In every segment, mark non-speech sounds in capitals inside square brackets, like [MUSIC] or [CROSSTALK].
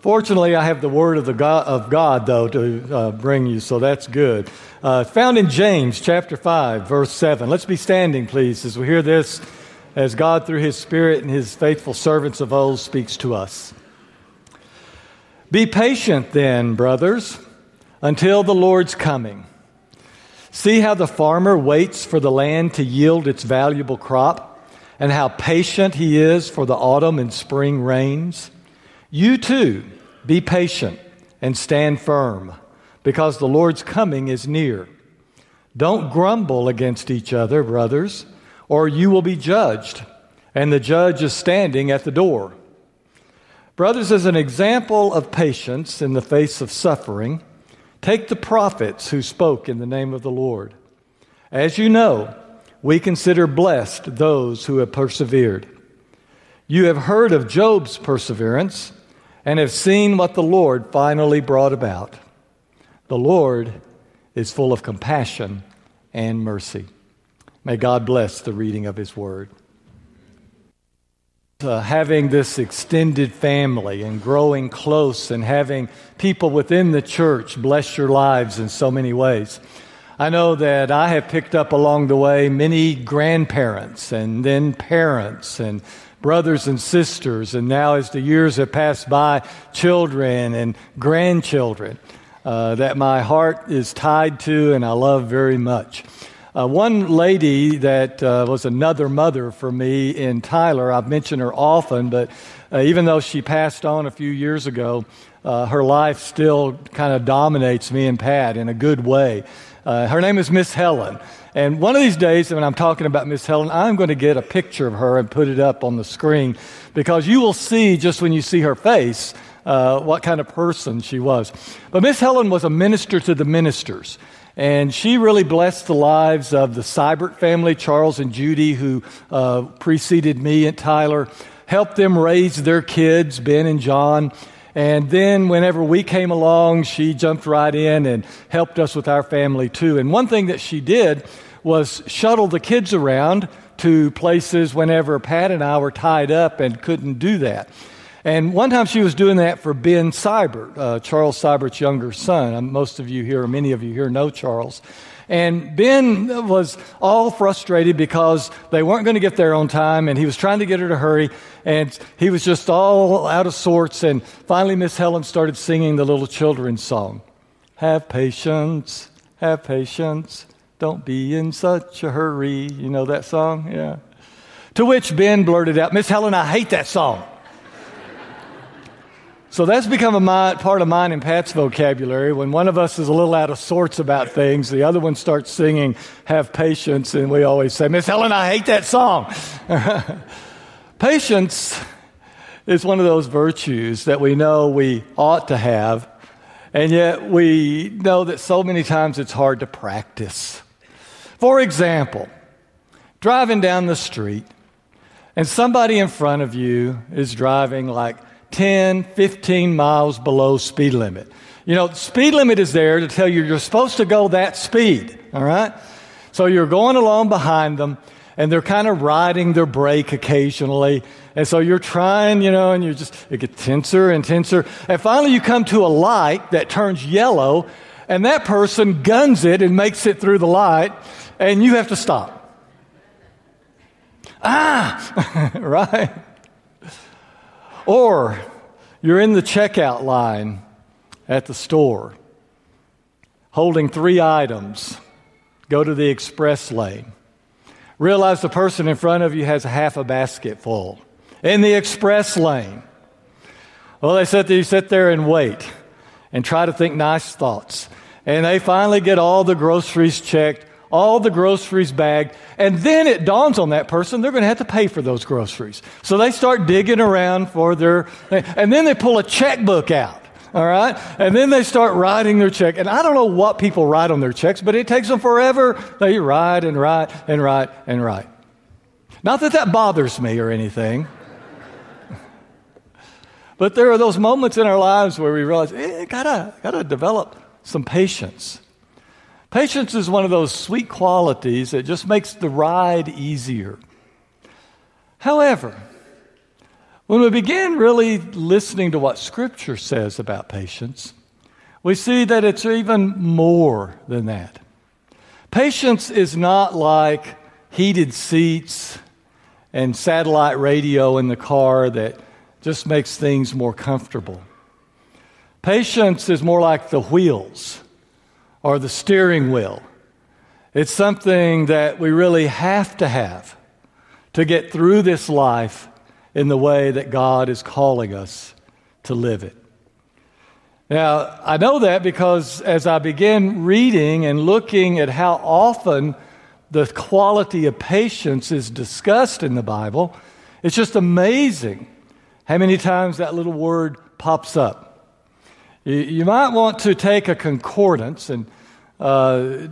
Fortunately, I have the word of, the God, of God, though, to uh, bring you, so that's good. Uh, found in James chapter 5, verse 7. Let's be standing, please, as we hear this, as God, through his Spirit and his faithful servants of old, speaks to us. Be patient, then, brothers, until the Lord's coming. See how the farmer waits for the land to yield its valuable crop, and how patient he is for the autumn and spring rains. You too, be patient and stand firm, because the Lord's coming is near. Don't grumble against each other, brothers, or you will be judged, and the judge is standing at the door. Brothers, as an example of patience in the face of suffering, take the prophets who spoke in the name of the Lord. As you know, we consider blessed those who have persevered. You have heard of Job's perseverance and have seen what the Lord finally brought about. The Lord is full of compassion and mercy. May God bless the reading of His Word. Uh, having this extended family and growing close and having people within the church bless your lives in so many ways. I know that I have picked up along the way many grandparents and then parents and brothers and sisters, and now as the years have passed by, children and grandchildren uh, that my heart is tied to and I love very much. Uh, one lady that uh, was another mother for me in Tyler, I've mentioned her often, but uh, even though she passed on a few years ago, uh, her life still kind of dominates me and Pat in a good way. Uh, her name is Miss Helen. And one of these days, when I'm talking about Miss Helen, I'm going to get a picture of her and put it up on the screen because you will see just when you see her face uh, what kind of person she was. But Miss Helen was a minister to the ministers. And she really blessed the lives of the Seibert family, Charles and Judy, who uh, preceded me and Tyler, helped them raise their kids, Ben and John. And then, whenever we came along, she jumped right in and helped us with our family too. And one thing that she did was shuttle the kids around to places whenever Pat and I were tied up and couldn't do that. And one time she was doing that for Ben Seibert, uh, Charles Seibert's younger son. Most of you here, or many of you here, know Charles. And Ben was all frustrated because they weren't going to get there on time, and he was trying to get her to hurry, and he was just all out of sorts. And finally, Miss Helen started singing the little children's song Have patience, have patience, don't be in such a hurry. You know that song? Yeah. To which Ben blurted out, Miss Helen, I hate that song. So that's become a my, part of mine and Pat's vocabulary. When one of us is a little out of sorts about things, the other one starts singing, Have patience, and we always say, Miss Helen, I hate that song. [LAUGHS] patience is one of those virtues that we know we ought to have, and yet we know that so many times it's hard to practice. For example, driving down the street, and somebody in front of you is driving like 10, 15 miles below speed limit. You know, speed limit is there to tell you you're supposed to go that speed, all right? So you're going along behind them and they're kind of riding their brake occasionally. And so you're trying, you know, and you just, it gets tenser and tenser. And finally you come to a light that turns yellow and that person guns it and makes it through the light and you have to stop. Ah, [LAUGHS] right? Or you're in the checkout line at the store holding three items. Go to the express lane. Realize the person in front of you has half a basket full. In the express lane. Well, they sit there, you sit there and wait and try to think nice thoughts. And they finally get all the groceries checked all the groceries bagged, and then it dawns on that person they're going to have to pay for those groceries. So they start digging around for their, and then they pull a checkbook out. All right? And then they start writing their check. And I don't know what people write on their checks, but it takes them forever. They write and write and write and write. Not that that bothers me or anything. but there are those moments in our lives where we realize, eh, gotta, gotta develop some patience. Patience is one of those sweet qualities that just makes the ride easier. However, When we begin really listening to what Scripture says about patience, we see that it's even more than that. Patience is not like heated seats and satellite radio in the car that just makes things more comfortable. Patience is more like the wheels or the steering wheel. It's something that we really have to have to get through this life in the way that God is calling us to live it. Now, I know that because as I begin reading and looking at how often the quality of patience is discussed in the Bible, it's just amazing how many times that little word pops up. You, might want to take a concordance, and uh,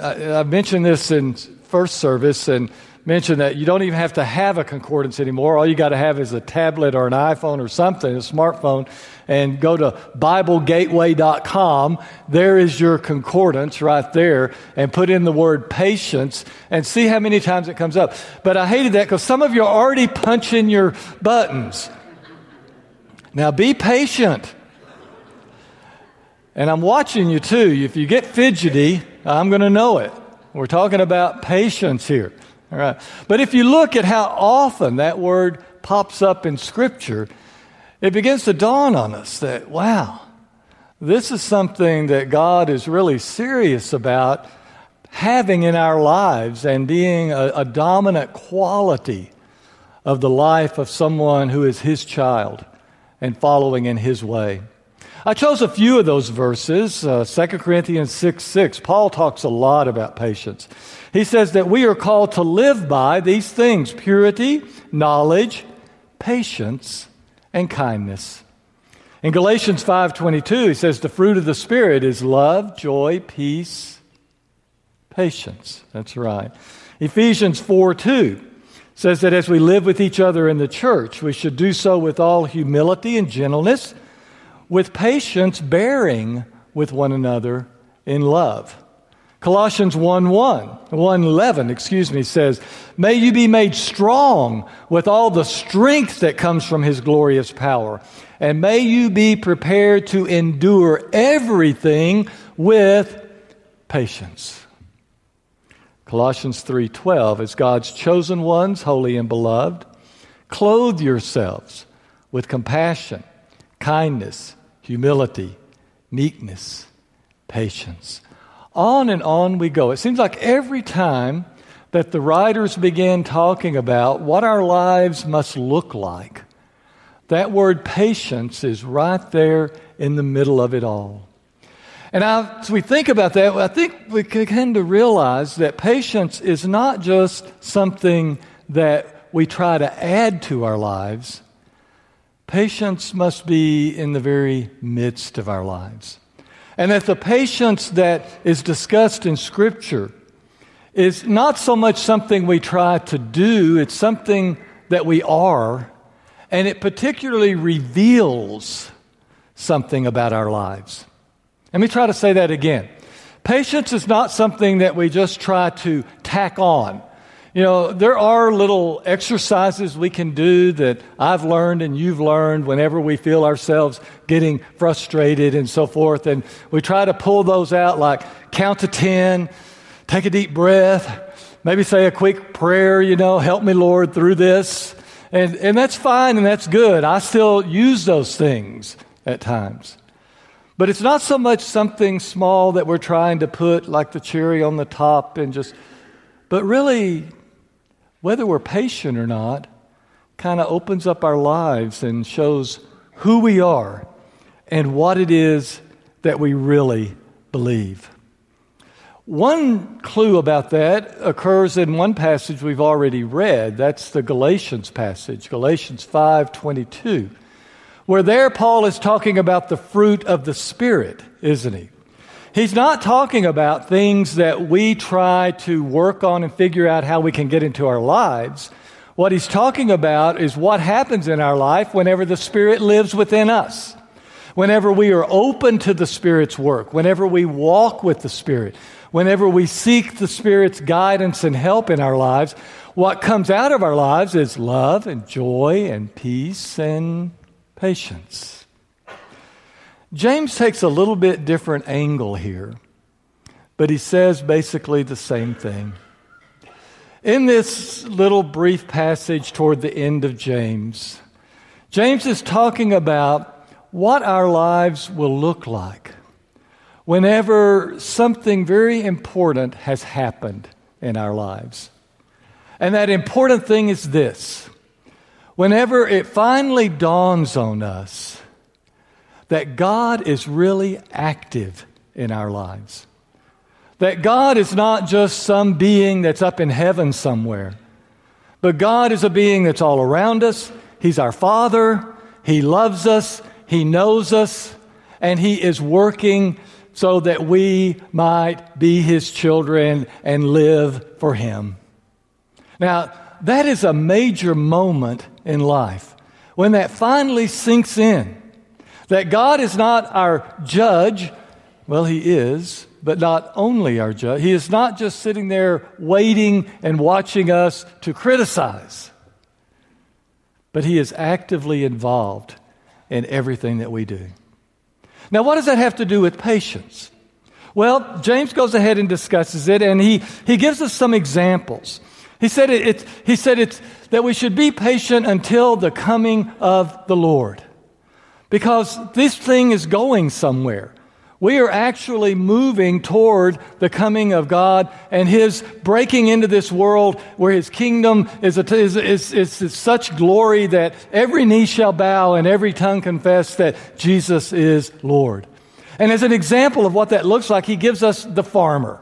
I, I mentioned this in first service, and mentioned that you don't even have to have a concordance anymore. All you got to have is a tablet or an iPhone or something, a smartphone, and go to BibleGateway.com. There is your concordance right there, and put in the word patience and see how many times it comes up. But I hated that because some of you are already punching your buttons. Now be patient. And I'm watching you too. If you get fidgety, I'm going to know it. We're talking about patience here. All right. But if you look at how often that word pops up in Scripture, it begins to dawn on us that, wow, this is something that God is really serious about having in our lives and being a, a dominant quality of the life of someone who is His child and following in His way. I chose a few of those verses. Uh, 2 Corinthians 6 6. Paul talks a lot about patience. He says that we are called to live by these things purity, knowledge, patience, and kindness. In Galatians 5:22 he says the fruit of the spirit is love, joy, peace, patience. That's right. Ephesians 4:2 says that as we live with each other in the church, we should do so with all humility and gentleness, with patience bearing with one another in love. Colossians 1 1, 1 11, excuse me, says, May you be made strong with all the strength that comes from his glorious power, and may you be prepared to endure everything with patience. Colossians 3:12 as God's chosen ones holy and beloved clothe yourselves with compassion kindness humility meekness patience on and on we go. It seems like every time that the writers begin talking about what our lives must look like, that word patience is right there in the middle of it all. And as we think about that, I think we begin to realize that patience is not just something that we try to add to our lives. Patience must be in the very midst of our lives. And that the patience that is discussed in Scripture is not so much something we try to do, it's something that we are, and it particularly reveals something about our lives. Let me try to say that again. Patience is not something that we just try to tack on. You know, there are little exercises we can do that I've learned and you've learned whenever we feel ourselves getting frustrated and so forth. And we try to pull those out like count to 10, take a deep breath, maybe say a quick prayer, you know, help me, Lord, through this. And, and that's fine and that's good. I still use those things at times. But it's not so much something small that we're trying to put like the cherry on the top and just, but really whether we're patient or not, kind of opens up our lives and shows who we are and what it is that we really believe. One clue about that occurs in one passage we've already read. That's the Galatians passage, Galatians 5:22. Where there Paul is talking about the fruit of the spirit, isn't he? He's not talking about things that we try to work on and figure out how we can get into our lives. What he's talking about is what happens in our life whenever the Spirit lives within us. Whenever we are open to the Spirit's work, whenever we walk with the Spirit, whenever we seek the Spirit's guidance and help in our lives, what comes out of our lives is love and joy and peace and patience. James takes a little bit different angle here, but he says basically the same thing. In this little brief passage toward the end of James, James is talking about what our lives will look like whenever something very important has happened in our lives. And that important thing is this whenever it finally dawns on us that God is really active in our lives, that God is not just some being that's up in heaven somewhere, but God is a being that's all around us. He's our Father, He loves us, He knows us, and He is working so that we might be His children and live for Him. Now, that is a major moment in life when that finally sinks in that God is not our judge. Well, He is, but not only our judge. He is not just sitting there waiting and watching us to criticize, but He is actively involved in everything that we do. Now, what does that have to do with patience? Well, James goes ahead and discusses it, and he, he gives us some examples. He said, it, it, he said it's, that we should be patient until the coming of the Lord. Because this thing is going somewhere. We are actually moving toward the coming of God and His breaking into this world where His kingdom is, a, is, is, is, such glory that every knee shall bow and every tongue confess that Jesus is Lord. And as an example of what that looks like, He gives us the farmer.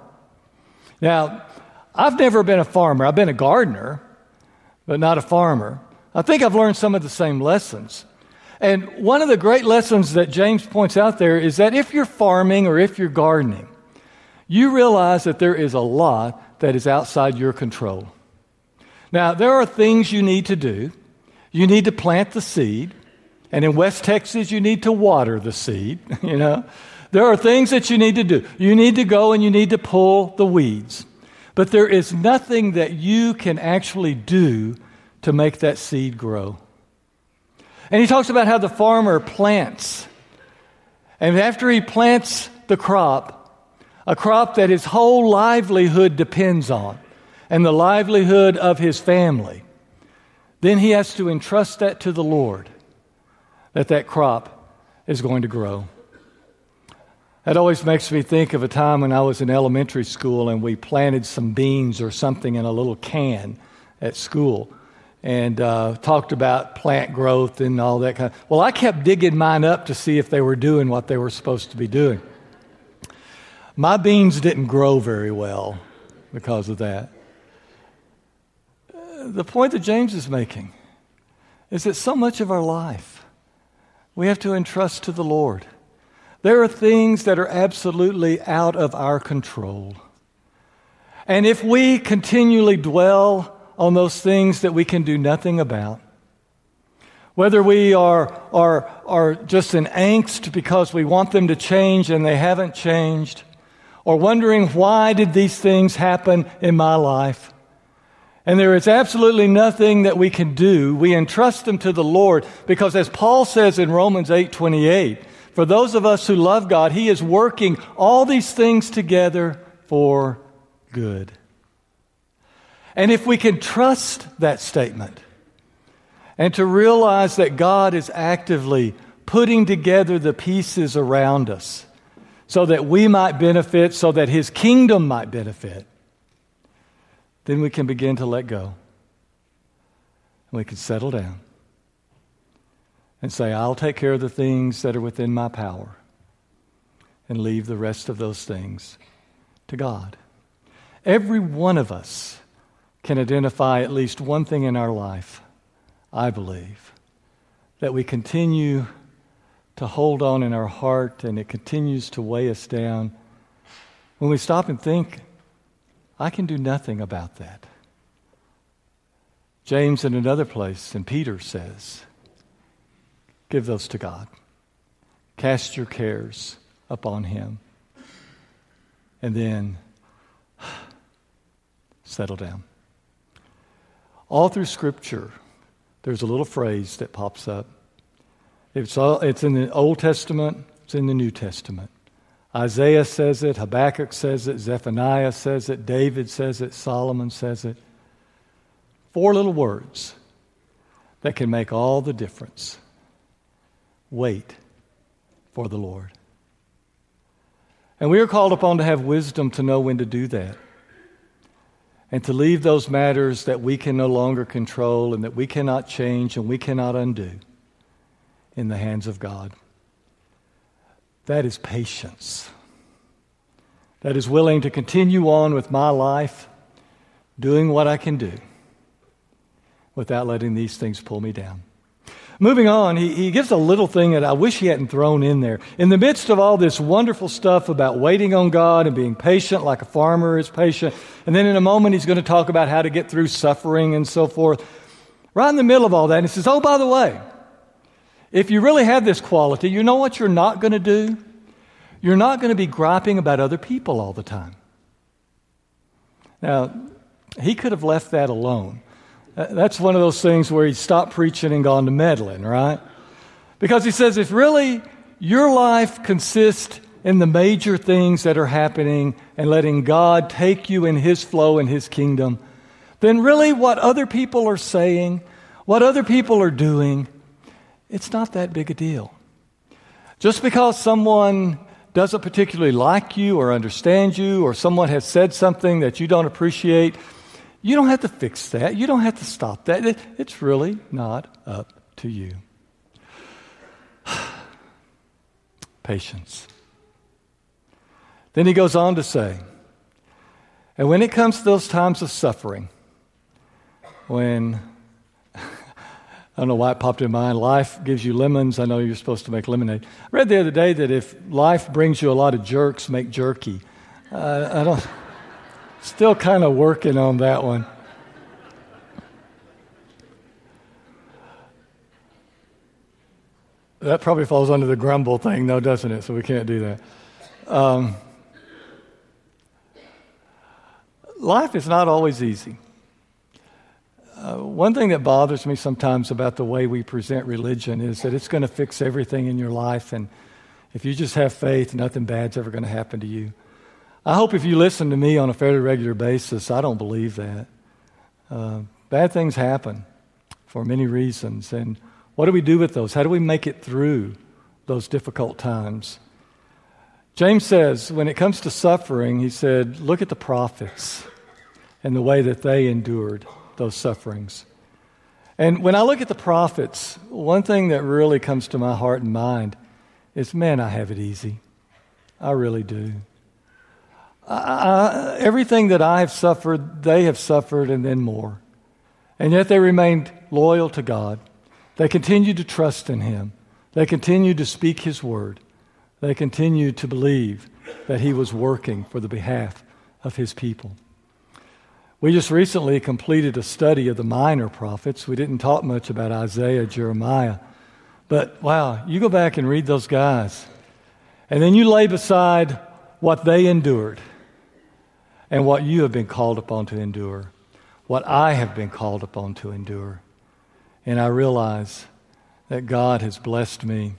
Now, I've never been a farmer. I've been a gardener, but not a farmer. I think I've learned some of the same lessons. And one of the great lessons that James points out there is that if you're farming or if you're gardening, you realize that there is a lot that is outside your control. Now, there are things you need to do. You need to plant the seed. And in West Texas, you need to water the seed, [LAUGHS] you know. There are things that you need to do. You need to go and you need to pull the weeds. But there is nothing that you can actually do to make that seed grow. And he talks about how the farmer plants. And after he plants the crop, a crop that his whole livelihood depends on, and the livelihood of his family, then he has to entrust that to the Lord that that crop is going to grow. That always makes me think of a time when I was in elementary school and we planted some beans or something in a little can at school and uh, talked about plant growth and all that kind of. Well, I kept digging mine up to see if they were doing what they were supposed to be doing. My beans didn't grow very well because of that. The point that James is making is that so much of our life we have to entrust to the Lord. There are things that are absolutely out of our control. And if we continually dwell on those things that we can do nothing about. Whether we are, are, are just in angst because we want them to change and they haven't changed, or wondering why did these things happen in my life, and there is absolutely nothing that we can do. We entrust them to the Lord because as Paul says in Romans 8:28, for those of us who love God, he is working all these things together for good. And if we can trust that statement and to realize that God is actively putting together the pieces around us so that we might benefit, so that His kingdom might benefit, then we can begin to let go. And we can settle down and say, I'll take care of the things that are within my power and leave the rest of those things to God. Every one of us can identify at least one thing in our life, I believe, that we continue to hold on in our heart and it continues to weigh us down. When we stop and think, I can do nothing about that. James, in another place, and Peter says, Give those to God. Cast your cares upon Him. And then [SIGHS] settle down. All through Scripture, there's a little phrase that pops up. It's, all, it's in the Old Testament, it's in the New Testament. Isaiah says it, Habakkuk says it, Zephaniah says it, David says it, Solomon says it. Four little words that can make all the difference. Wait for the Lord. And we are called upon to have wisdom to know when to do that. And to leave those matters that we can no longer control and that we cannot change and we cannot undo in the hands of God. That is patience. That is willing to continue on with my life, doing what I can do without letting these things pull me down. Moving on, he, he gives a little thing that I wish he hadn't thrown in there. In the midst of all this wonderful stuff about waiting on God and being patient like a farmer is patient, and then in a moment he's going to talk about how to get through suffering and so forth. Right in the middle of all that, he says, Oh, by the way, if you really have this quality, you know what you're not going to do? You're not going to be griping about other people all the time. Now, he could have left that alone. Uh, that's one of those things where he stopped preaching and gone to meddling, right? Because he says if really your life consists in the major things that are happening and letting God take you in his flow in his kingdom, then really what other people are saying, what other people are doing, it's not that big a deal. Just because someone doesn't particularly like you or understand you, or someone has said something that you don't appreciate, you don't have to fix that. You don't have to stop that. It, it's really not up to you. [SIGHS] Patience. Then he goes on to say, and when it comes to those times of suffering, when [LAUGHS] I don't know why it popped in mind. Life gives you lemons. I know you're supposed to make lemonade. I read the other day that if life brings you a lot of jerks, make jerky. Uh, I don't. Still kind of working on that one. That probably falls under the grumble thing, though, doesn't it? So we can't do that. Um, life is not always easy. Uh, one thing that bothers me sometimes about the way we present religion is that it's going to fix everything in your life, and if you just have faith, nothing bad's ever going to happen to you. I hope if you listen to me on a fairly regular basis, I don't believe that. Uh, bad things happen for many reasons, and what do we do with those? How do we make it through those difficult times? James says, when it comes to suffering, he said, look at the prophets and the way that they endured those sufferings. And when I look at the prophets, one thing that really comes to my heart and mind is man, I have it easy. I really do. I, everything that I have suffered, they have suffered and then more. And yet they remained loyal to God. They continued to trust in Him. They continued to speak His word. They continued to believe that He was working for the behalf of His people. We just recently completed a study of the minor prophets. We didn't talk much about Isaiah, Jeremiah. But wow, you go back and read those guys. And then you lay beside what they endured and what you have been called upon to endure, what I have been called upon to endure. And I realize that God has blessed me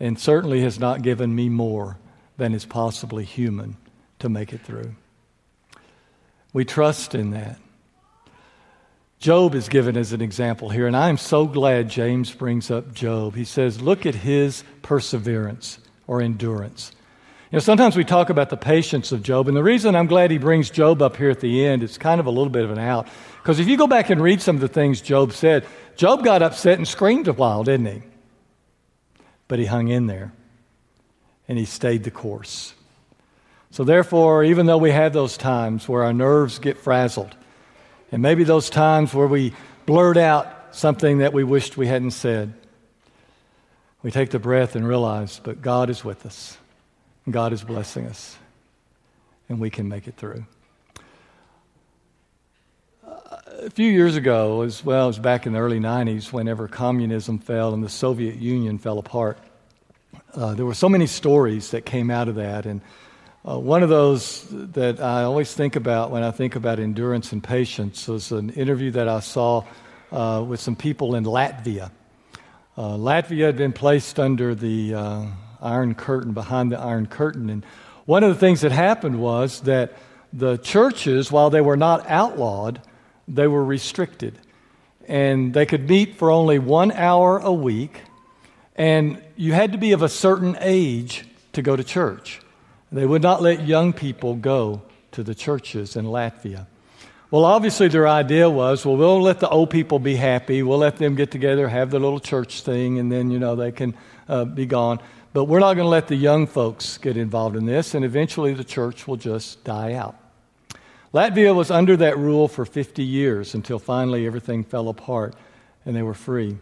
and certainly has not given me more than is possibly human to make it through. We trust in that. Job is given as an example here, and I'm so glad James brings up Job. He says, Look at his perseverance or endurance. You know, sometimes we talk about the patience of Job, and the reason I'm glad he brings Job up here at the end, it's kind of a little bit of an out. Because if you go back and read some of the things Job said, Job got upset and screamed a while, didn't he? But he hung in there, and he stayed the course. So, therefore, even though we have those times where our nerves get frazzled, and maybe those times where we blurt out something that we wished we hadn't said, we take the breath and realize, but God is with us, God is blessing us, and we can make it through. a few years ago, as well, was back in the early 90s, whenever communism fell and the Soviet Union fell apart, uh, there were so many stories that came out of that. And Uh, one of those that I always think about when I think about endurance and patience was an interview that I saw uh, with some people in Latvia. Uh, Latvia had been placed under the uh, Iron Curtain, behind the Iron Curtain. And one of the things that happened was that the churches, while they were not outlawed, they were restricted. And they could meet for only one hour a week, and you had to be of a certain age to go to church. They would not let young people go to the churches in Latvia. Well, obviously, their idea was, well, we'll let the old people be happy. We'll let them get together, have their little church thing, and then, you know, they can uh, be gone. But we're not going to let the young folks get involved in this, and eventually the church will just die out. Latvia was under that rule for 50 years until finally everything fell apart and they were free.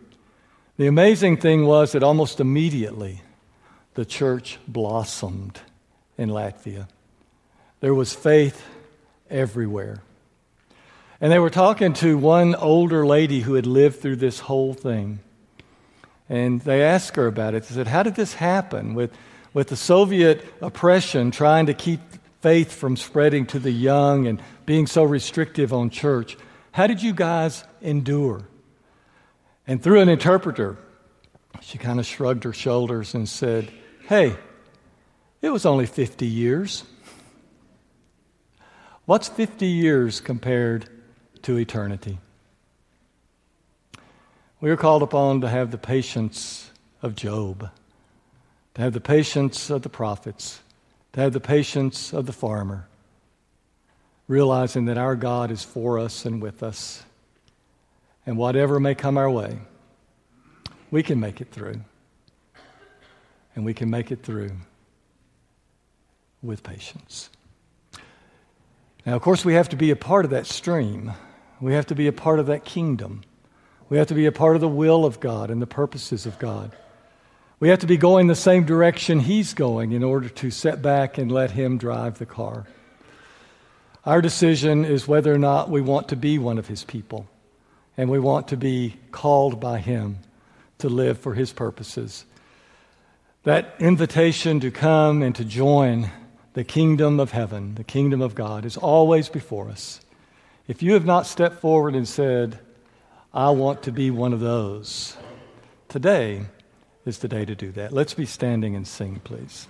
The amazing thing was that almost immediately the church blossomed in Latvia. There was faith everywhere. And they were talking to one older lady who had lived through this whole thing. And they asked her about it. They said, How did this happen with, with the Soviet oppression trying to keep faith from spreading to the young and being so restrictive on church? How did you guys endure? And through an interpreter, she kind of shrugged her shoulders and said, Hey, it was only 50 years. What's 50 years compared to eternity? We are called upon to have the patience of Job, to have the patience of the prophets, to have the patience of the farmer, realizing that our God is for us and with us. And whatever may come our way, we can make it through. And we can make it through with patience. Now, of course, we have to be a part of that stream. We have to be a part of that kingdom. We have to be a part of the will of God and the purposes of God. We have to be going the same direction He's going in order to set back and let Him drive the car. Our decision is whether or not we want to be one of His people and we want to be called by Him to live for His purposes. That invitation to come and to join the kingdom of heaven, the kingdom of God, is always before us. If you have not stepped forward and said, I want to be one of those, today is the day to do that. Let's be standing and sing, please.